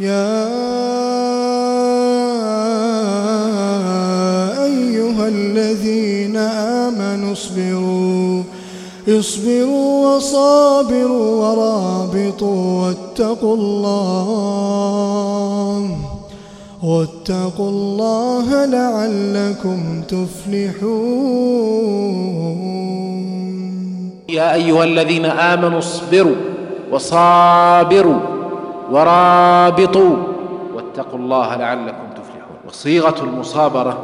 يا أيها الذين آمنوا اصبروا اصبروا وصابروا ورابطوا واتقوا الله واتقوا الله لعلكم تفلحون. يا أيها الذين آمنوا اصبروا وصابروا ورابطوا واتقوا الله لعلكم تفلحون. وصيغة المصابرة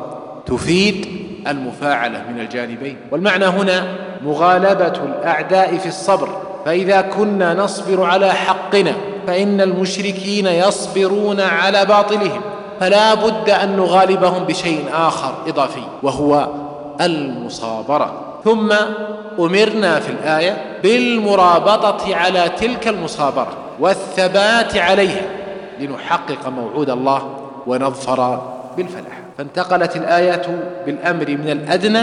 تفيد المفاعلة من الجانبين. والمعنى هنا مغالبة الأعداء في الصبر. فإذا كنا نصبر على حقنا فإن المشركين يصبرون على باطلهم. فلا بد أن نغالبهم بشيء آخر إضافي وهو المصابرة. ثم أمرنا في الآية بالمرابطة على تلك المصابرة. والثبات عليها لنحقق موعود الله ونظفر بالفلاح. فانتقلت الآيات بالأمر من الأدنى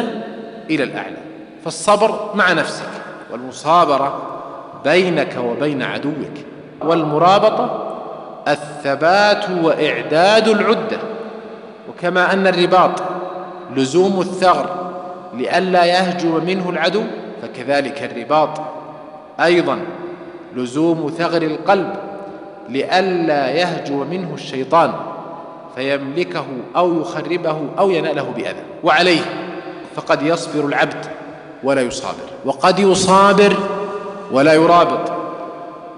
إلى الأعلى. فالصبر مع نفسك والمصابرة بينك وبين عدوك والمرابطة الثبات وإعداد العدة. وكما أن الرباط لزوم الثغر لئلا يهجم منه العدو فكذلك الرباط أيضا لزوم ثغر القلب لئلا يهجم منه الشيطان فيملكه أو يخربه أو ينأله بأذى. وعليه فقد يصبر العبد ولا يصابر. وقد يصابر ولا يرابط.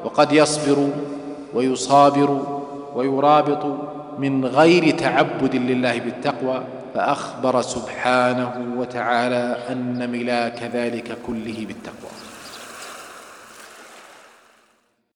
وقد يصبر ويصابر ويرابط من غير تعبد لله بالتقوى. فأخبر سبحانه وتعالى أن ملاك ذلك كله بالتقوى.